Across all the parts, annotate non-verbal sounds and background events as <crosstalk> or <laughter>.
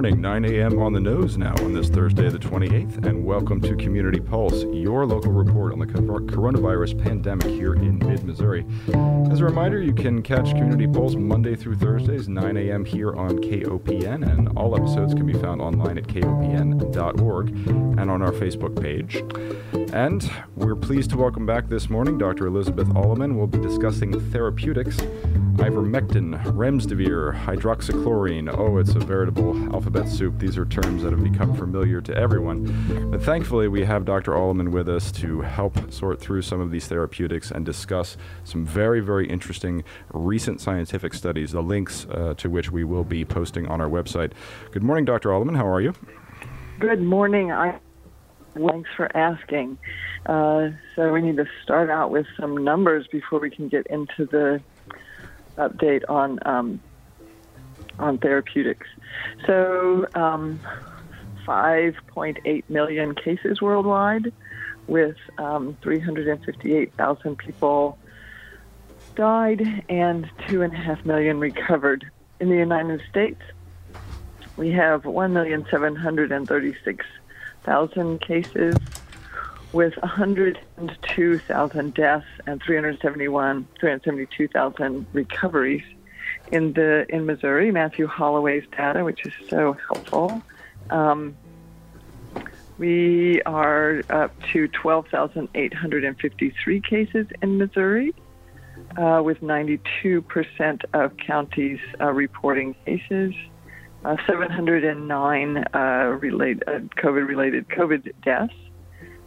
morning. 9 a.m. on the nose now on this Thursday, the 28th, and welcome to Community Pulse, your local report on the coronavirus pandemic here in mid Missouri. As a reminder, you can catch Community Pulse Monday through Thursdays, 9 a.m. here on KOPN, and all episodes can be found online at kopn.org and on our Facebook page. And we're pleased to welcome back this morning Dr. Elizabeth Alleman. We'll be discussing therapeutics, ivermectin, remdesivir, hydroxychloroquine. Oh, it's a veritable alphabet soup. These are terms that have become familiar to everyone. But thankfully, we have Dr. Alleman with us to help sort through some of these therapeutics and discuss some very, very interesting recent scientific studies, the links uh, to which we will be posting on our website. Good morning, Dr. Alleman. How are you? Good morning. I Thanks for asking. Uh, so we need to start out with some numbers before we can get into the update on um, on therapeutics. So, um, 5.8 million cases worldwide, with um, 358,000 people died and two and a half million recovered. In the United States, we have 1,736,000 cases with 102,000 deaths and 371, 372,000 recoveries in the in Missouri. Matthew Holloway's data, which is so helpful. Um, we are up to 12,853 cases in Missouri, uh, with 92% of counties uh, reporting cases uh, 709 uh, relate, uh, COVID-related COVID deaths,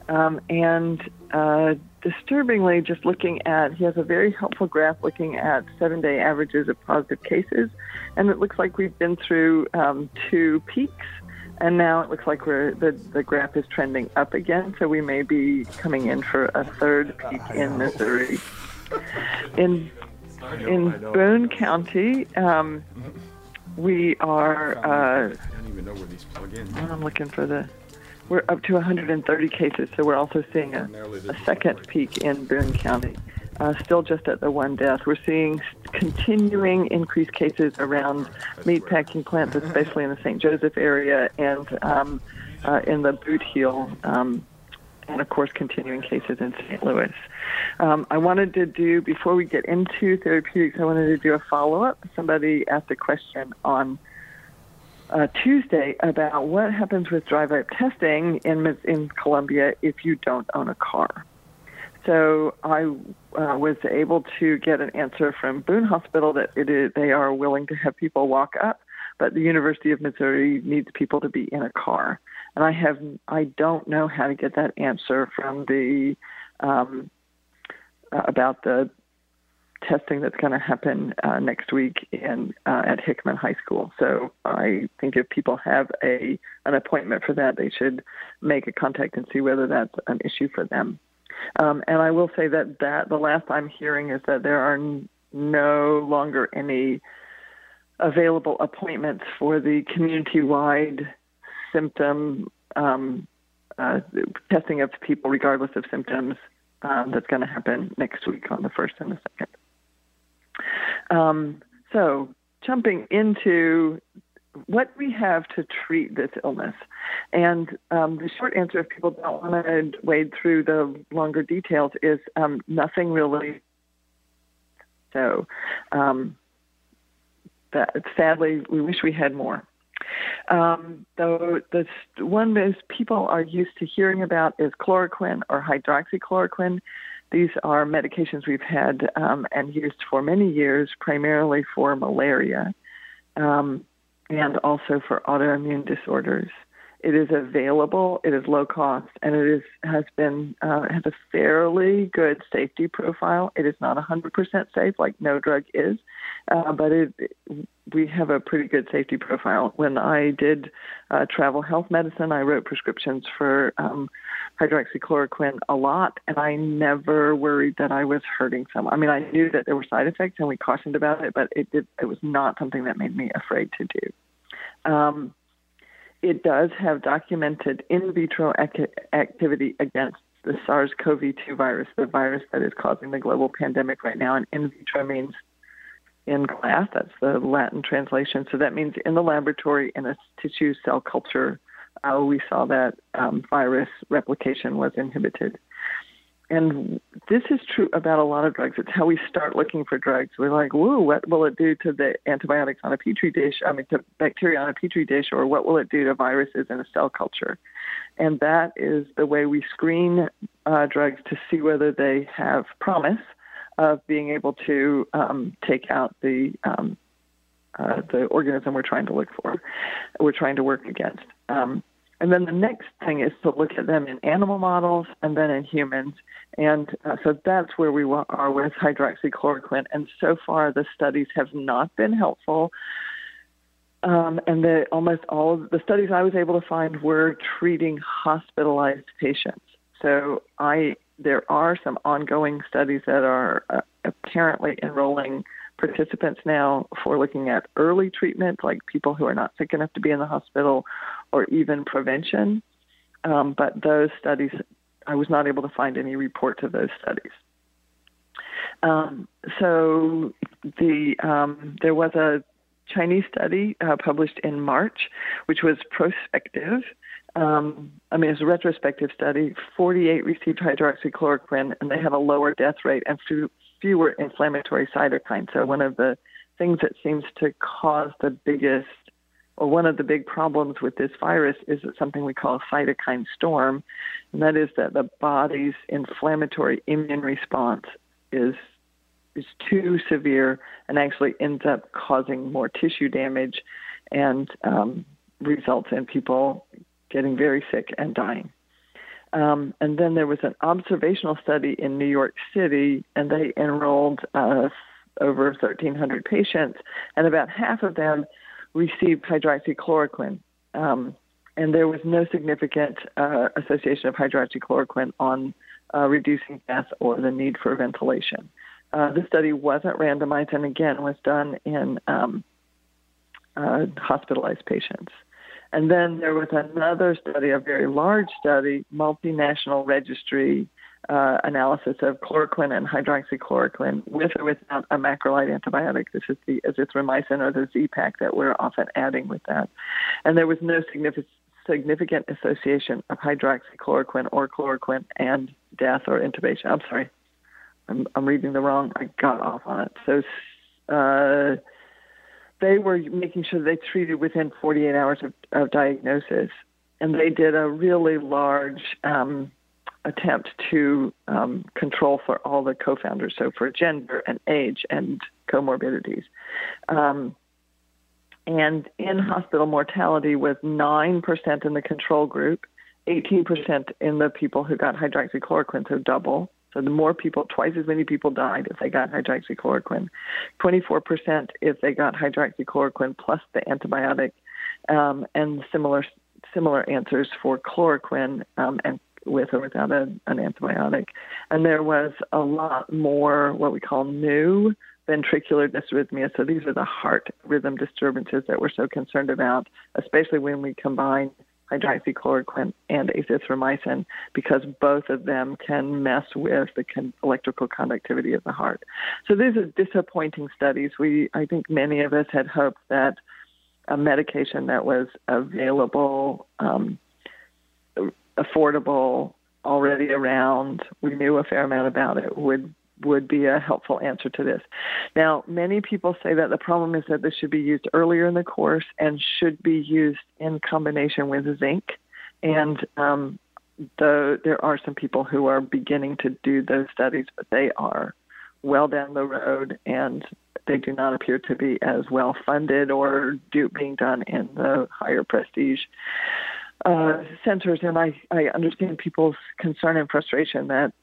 um, and uh, disturbingly, just looking at he has a very helpful graph looking at seven-day averages of positive cases, and it looks like we've been through um, two peaks. And now it looks like we're, the, the graph is trending up again, so we may be coming in for a third peak in Missouri. In in Boone County, um, we are. Uh, I don't even know where these plug in. I'm looking for the. We're up to 130 cases, so we're also seeing a, a second peak in Boone County. Uh, still just at the one death. We're seeing continuing increased cases around meatpacking plants, especially in the St. Joseph area and um, uh, in the Boot Heel um, and of course continuing cases in St. Louis. Um, I wanted to do before we get into therapeutics. I wanted to do a follow up. Somebody asked a question on uh, Tuesday about what happens with drive-up testing in in Columbia if you don't own a car. So I uh, was able to get an answer from Boone Hospital that it is, they are willing to have people walk up, but the University of Missouri needs people to be in a car and I have I don't know how to get that answer from the um, uh, about the testing that's going to happen uh, next week in uh, at Hickman High School. So I think if people have a an appointment for that, they should make a contact and see whether that's an issue for them. Um, and I will say that that the last I'm hearing is that there are n- no longer any available appointments for the community-wide symptom um, uh, testing of people regardless of symptoms um, that's going to happen next week on the first and the second. Um, so, jumping into what we have to treat this illness. And um, the short answer, if people don't want to wade through the longer details, is um, nothing really. So, um, that, sadly, we wish we had more. Um, the, the one most people are used to hearing about is chloroquine or hydroxychloroquine. These are medications we've had um, and used for many years, primarily for malaria um, and also for autoimmune disorders. It is available, it is low cost, and it is has been uh, has a fairly good safety profile. It is not 100% safe, like no drug is, uh, but it, we have a pretty good safety profile. When I did uh, travel health medicine, I wrote prescriptions for um, hydroxychloroquine a lot, and I never worried that I was hurting someone. I mean, I knew that there were side effects, and we cautioned about it, but it did. It was not something that made me afraid to do. Um, it does have documented in vitro ac- activity against the SARS-CoV-2 virus, the virus that is causing the global pandemic right now. And in vitro means in glass. That's the Latin translation. So that means in the laboratory in a tissue cell culture, uh, we saw that um, virus replication was inhibited. And this is true about a lot of drugs. It's how we start looking for drugs. We're like, whoa, what will it do to the antibiotics on a petri dish? I mean, to bacteria on a petri dish, or what will it do to viruses in a cell culture? And that is the way we screen uh, drugs to see whether they have promise of being able to um, take out the um, uh, the organism we're trying to look for, we're trying to work against. Um, and then the next thing is to look at them in animal models and then in humans. And uh, so that's where we are with hydroxychloroquine. And so far, the studies have not been helpful. Um, and the, almost all of the studies I was able to find were treating hospitalized patients. So I there are some ongoing studies that are uh, apparently enrolling participants now for looking at early treatment, like people who are not sick enough to be in the hospital, or even prevention. Um, but those studies, I was not able to find any report to those studies. Um, so the um, there was a Chinese study uh, published in March, which was prospective. Um, I mean, it's a retrospective study. 48 received hydroxychloroquine, and they had a lower death rate and fewer inflammatory cytokines. So one of the things that seems to cause the biggest or one of the big problems with this virus is something we call a cytokine storm, and that is that the body's inflammatory immune response is is too severe and actually ends up causing more tissue damage and um, results in people getting very sick and dying. Um, and then there was an observational study in New York City, and they enrolled uh, over 1,300 patients, and about half of them received hydroxychloroquine. Um, and there was no significant uh, association of hydroxychloroquine on uh, reducing death or the need for ventilation. Uh, the study wasn't randomized and again was done in um, uh, hospitalized patients. And then there was another study, a very large study, multinational registry uh, analysis of chloroquine and hydroxychloroquine with or without a macrolide antibiotic. This is the azithromycin or the Z-Pak that we're often adding with that. And there was no significant significant association of hydroxychloroquine or chloroquine and death or intubation. I'm sorry, I'm, I'm reading the wrong. I got off on it. So uh, they were making sure they treated within 48 hours of, of diagnosis, and they did a really large um, attempt to um, control for all the confounders, so for gender and age and comorbidities. Um, and in hospital mortality was 9% in the control group, 18% in the people who got hydroxychloroquine, so double. So the more people, twice as many people died if they got hydroxychloroquine. 24% if they got hydroxychloroquine plus the antibiotic, um, and similar similar answers for chloroquine um, and with or without a, an antibiotic. And there was a lot more what we call new ventricular dysrhythmia. So these are the heart rhythm disturbances that we're so concerned about, especially when we combine hydroxychloroquine and azithromycin because both of them can mess with the con- electrical conductivity of the heart. So these are disappointing studies. We, I think, many of us had hoped that a medication that was available, um, affordable, already around, we knew a fair amount about it, would would be a helpful answer to this. Now, many people say that the problem is that this should be used earlier in the course and should be used in combination with zinc. And um, there are some people who are beginning to do those studies, but they are well down the road and they do not appear to be as well funded or do, being done in the higher prestige uh, centers. And I, I understand people's concern and frustration that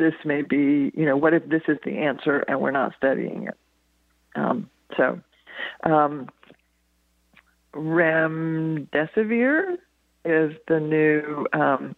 this may be, you know, what if this is the answer and we're not studying it? Um, so, um, remdesivir is the new um,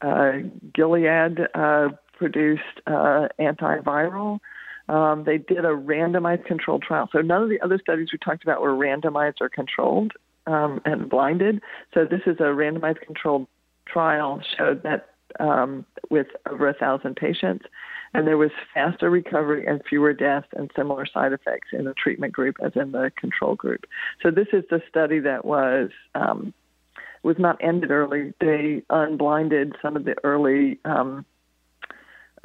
uh, Gilead uh, produced uh, antiviral. Um, they did a randomized controlled trial. So none of the other studies we talked about were randomized or controlled um, and blinded. So this is a randomized controlled trial showed that um, with over a thousand patients, and there was faster recovery and fewer deaths and similar side effects in the treatment group as in the control group. So this is the study that was um, was not ended early. They unblinded some of the early um,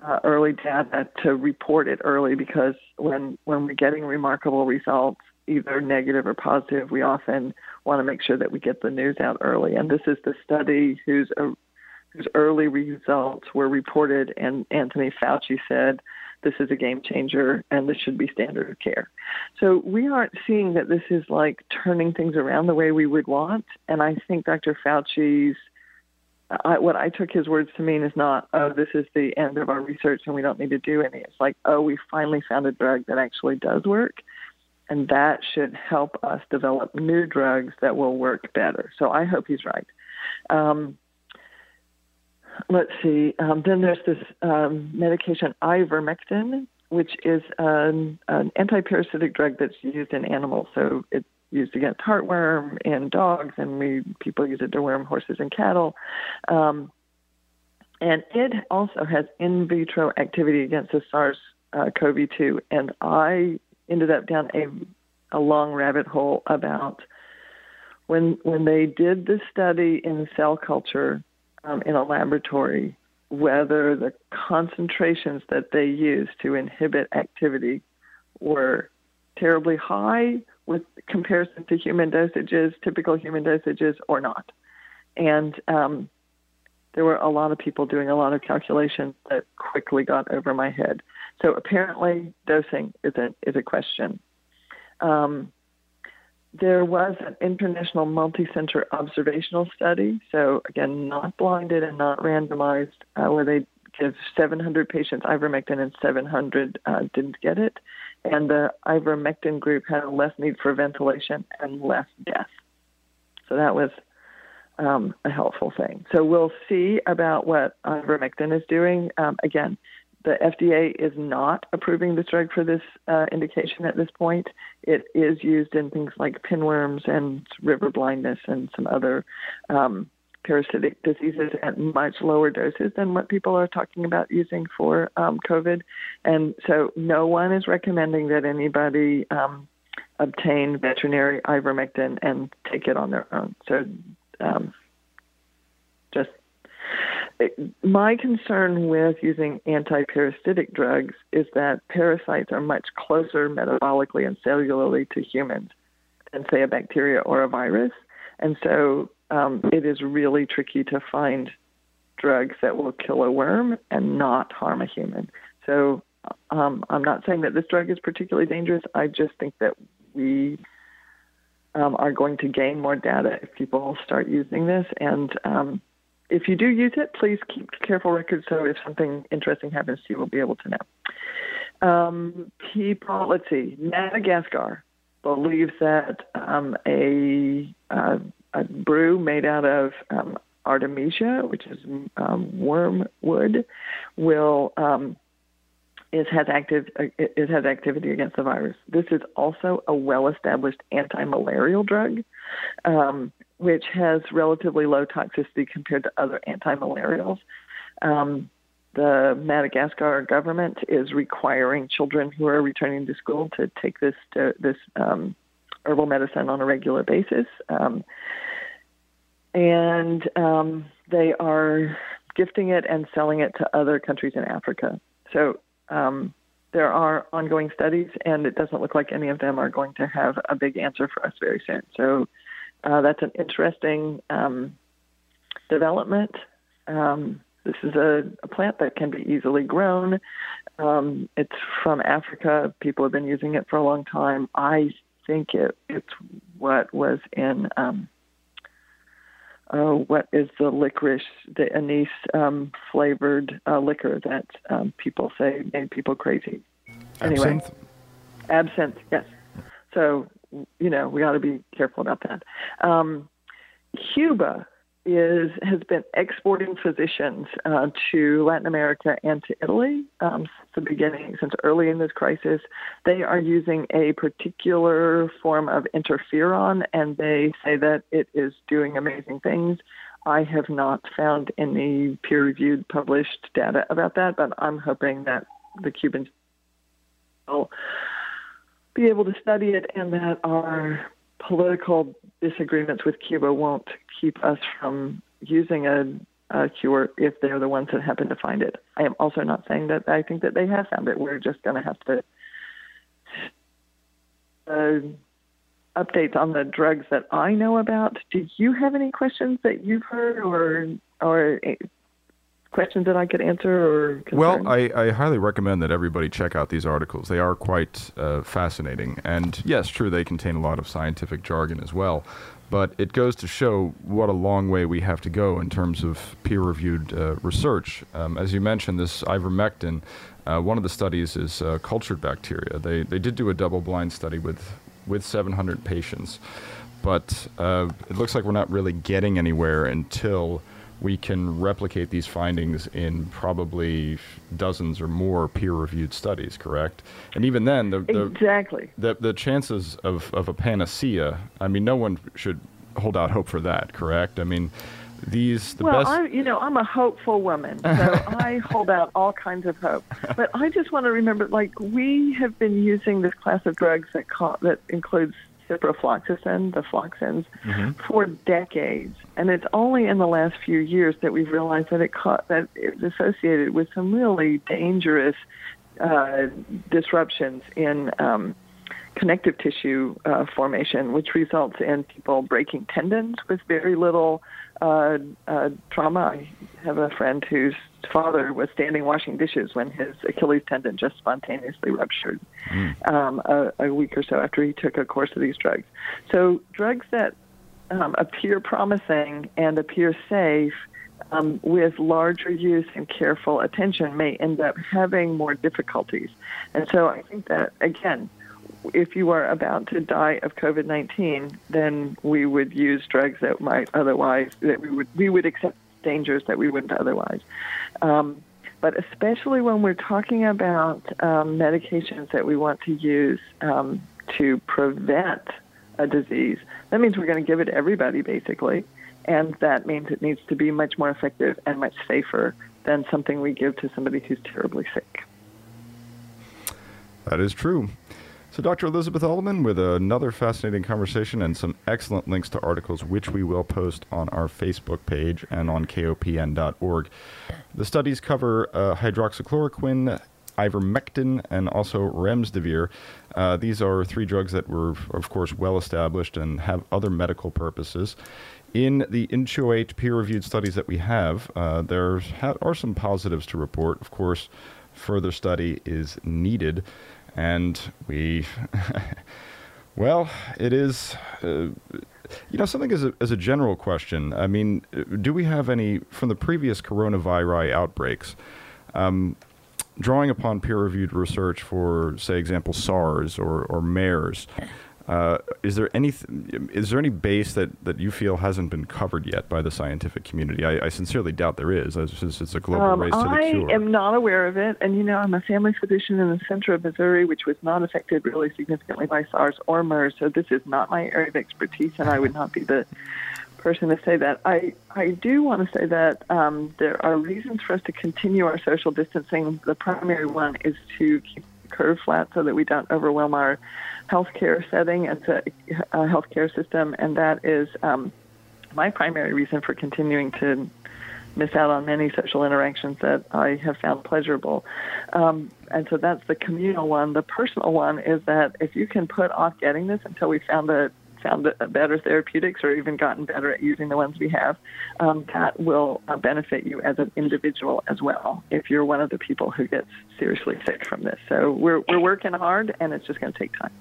uh, early data to report it early because when when we're getting remarkable results, either negative or positive, we often want to make sure that we get the news out early. And this is the study whose uh, whose early results were reported, and Anthony Fauci said this is a game changer and this should be standard of care. So we aren't seeing that this is like turning things around the way we would want. And I think Dr. Fauci's I, what I took his words to mean is not, oh, this is the end of our research and we don't need to do any. It's like, oh, we finally found a drug that actually does work. And that should help us develop new drugs that will work better. So I hope he's right. Um, let's see. Um, then there's this um, medication, ivermectin, which is an, an anti-parasitic drug that's used in animals. So it's used against heartworm in dogs, and we people use it to worm horses and cattle. Um, and it also has in vitro activity against the SARS-CoV-2. Uh, and I ended up down a a long rabbit hole about when when they did the study in cell culture um, in a laboratory whether the concentrations that they used to inhibit activity were terribly high with comparison to human dosages, typical human dosages, or not. And um, there were a lot of people doing a lot of calculations that quickly got over my head. So apparently, dosing is a is a question. Um, there was an international multi-center observational study, so again, not blinded and not randomized, uh, where they give 700 patients ivermectin and 700 uh, didn't get it, and the ivermectin group had less need for ventilation and less death. So that was um, a helpful thing. So we'll see about what ivermectin is doing. Um, again, the FDA is not approving this drug for this uh, indication at this point. It is used in things like pinworms and river blindness and some other um, parasitic diseases at much lower doses than what people are talking about using for um, COVID. And so no one is recommending that anybody um, obtain veterinary ivermectin and take it on their own. So um, just my concern with using anti-parasitic drugs is that parasites are much closer metabolically and cellularly to humans than, say, a bacteria or a virus. And so um, it is really tricky to find drugs that will kill a worm and not harm a human. So um, I'm not saying that this drug is particularly dangerous. I just think that we um, are going to gain more data if people start using this. And um, if you do use it, please keep careful records so if something interesting happens to you, we'll be able to know. Um, people, let's see, Madagascar believes that um, a, uh, a brew made out of um, artemisia, which is um, wormwood, will it has active it has activity against the virus. This is also a well-established anti-malarial drug. Um, which has relatively low toxicity compared to other anti-malarials. Um, the Madagascar government is requiring children who are returning to school to take this this um, herbal medicine on a regular basis, um, and um, they are gifting it and selling it to other countries in Africa. So um, there are ongoing studies, and it doesn't look like any of them are going to have a big answer for us very soon. So uh, that's an interesting um, development. Um, this is a, a, plant that can be easily grown. Um, it's from Africa. People have been using it for a long time. I think it, it's what was in um, uh, what is the licorice, the anise um, flavored uh, liquor that um, people say made people crazy. Anyway, absinthe. Absinthe, yes. So you know, we ought to be careful about that. Um, Cuba is has been exporting physicians uh, to Latin America and to Italy um, since the beginning, since early in this crisis. They are using a particular form of interferon, and they say that it is doing amazing things. I have not found any peer-reviewed published data about that, but I'm hoping that the Cubans will be able to study it, and that our political disagreements with Cuba won't keep us from using a, a cure if they're the ones that happen to find it. I am also not saying that I think that they have found it. We're just going to have to. Uh, updates on the drugs that I know about. Do you have any questions that you've heard or or questions that I could answer or concerns? Well, I, I highly recommend that everybody check out these articles. They are quite uh, fascinating. And yes, true, they contain a lot of scientific jargon as well. But it goes to show what a long way we have to go in terms of peer reviewed uh, research. Um, as you mentioned, this ivermectin, uh, one of the studies is uh, cultured bacteria. They, they did do a double blind study with with 700 patients. But uh, it looks like we're not really getting anywhere until we can replicate these findings in probably dozens or more peer-reviewed studies. Correct? And even then, the, the exactly the the chances of, of a panacea. I mean, no one should hold out hope for that. Correct? I mean, these the well, best. I, you know, I'm a hopeful woman, so <laughs> I hold out all kinds of hope. But I just want to remember, like we have been using this class of drugs that that includes ciprofloxacin, the floxins, mm-hmm. for decades, and it's only in the last few years that we've realized that it caught, that it's associated with some really dangerous uh, disruptions in. Um, connective tissue uh, formation, which results in people breaking tendons with very little uh, uh, trauma. I have a friend whose father was standing washing dishes when his Achilles tendon just spontaneously ruptured mm. um, a, a, week or so after he took a course of these drugs. So, drugs that um, appear promising and appear safe. Um, with larger use and careful attention, may end up having more difficulties. And so I think that, again, if you are about to die of COVID nineteen, then we would use drugs that might otherwise that we would we would accept dangers that we wouldn't otherwise. Um, but especially when we're talking about um, medications that we want to use um, to prevent a disease, that means we're going to give it to everybody basically, and that means it needs to be much more effective and much safer than something we give to somebody who's terribly sick. That is true. So, Dr. Elizabeth Alleman with another fascinating conversation and some excellent links to articles, which we will post on our Facebook page and on kopn.org. The studies cover uh, hydroxychloroquine, ivermectin, and also remdesivir. Uh, these are three drugs that were, of course, well established and have other medical purposes. In the INCHOATE peer reviewed studies that we have, uh, there are some positives to report. Of course, further study is needed. And we, <laughs> well, it is, uh, you know, something as a, as a general question. I mean, do we have any, from the previous coronavirus outbreaks, um, drawing upon peer reviewed research for, say, example, SARS or, or MERS, uh, is there any is there any base that, that you feel hasn't been covered yet by the scientific community? I, I sincerely doubt there is, since it's a global um, race to the cure. I am not aware of it, and you know I'm a family physician in the center of Missouri, which was not affected really significantly by SARS or MERS. So this is not my area of expertise, and I would not be the person to say that. I I do want to say that um, there are reasons for us to continue our social distancing. The primary one is to keep curve flat so that we don't overwhelm our healthcare setting and a, a healthcare system, and that is um, my primary reason for continuing to miss out on many social interactions that I have found pleasurable. Um, and so that's the communal one. The personal one is that if you can put off getting this until we found a found better therapeutics or even gotten better at using the ones we have, um, that will uh, benefit you as an individual as well if you're one of the people who gets seriously sick from this. So we're, we're working hard and it's just going to take time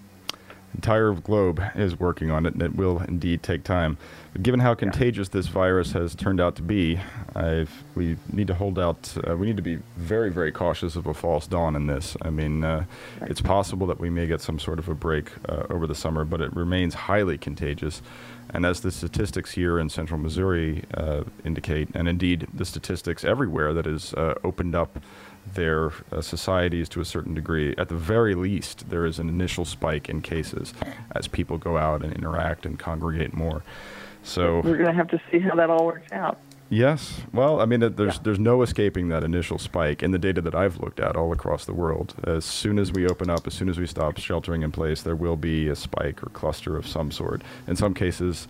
entire globe is working on it, and it will indeed take time. But given how contagious this virus has turned out to be, I've, we need to hold out. Uh, we need to be very, very cautious of a false dawn in this. I mean, uh, it's possible that we may get some sort of a break uh, over the summer, but it remains highly contagious. And as the statistics here in central Missouri uh, indicate, and indeed the statistics everywhere that has uh, opened up their uh, societies to a certain degree. At the very least, there is an initial spike in cases as people go out and interact and congregate more. So we're going to have to see how that all works out. Yes. Well, I mean, there's yeah. there's no escaping that initial spike in the data that I've looked at all across the world. As soon as we open up, as soon as we stop sheltering in place, there will be a spike or cluster of some sort. In some cases,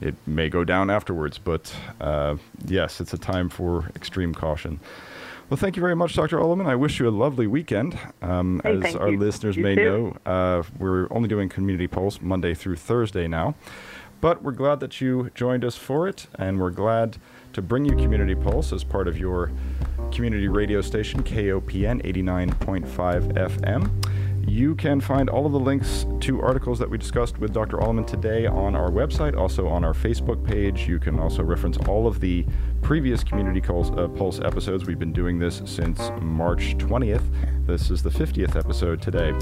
it may go down afterwards, but uh, yes, it's a time for extreme caution. Well, thank you very much, Dr. Alleman. I wish you a lovely weekend. Um, hey, as our you. listeners you may too. know, uh, we're only doing Community Pulse Monday through Thursday now. But we're glad that you joined us for it, and we're glad to bring you Community Pulse as part of your community radio station, KOPN 89.5 FM. You can find all of the links to articles that we discussed with Dr. Alleman today on our website, also on our Facebook page. You can also reference all of the previous Community uh, Pulse episodes. We've been doing this since March 20th. This is the 50th episode today.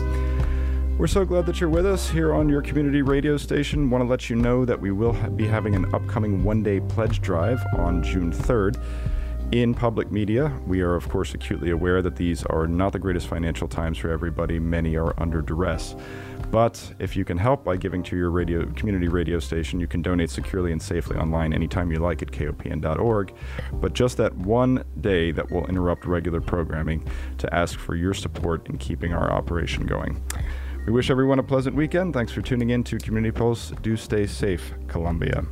We're so glad that you're with us here on your community radio station. Want to let you know that we will ha- be having an upcoming one day pledge drive on June 3rd. In public media, we are, of course, acutely aware that these are not the greatest financial times for everybody. Many are under duress. But if you can help by giving to your radio community radio station, you can donate securely and safely online anytime you like at kopn.org. But just that one day that will interrupt regular programming to ask for your support in keeping our operation going. We wish everyone a pleasant weekend. Thanks for tuning in to Community Pulse. Do stay safe, Columbia.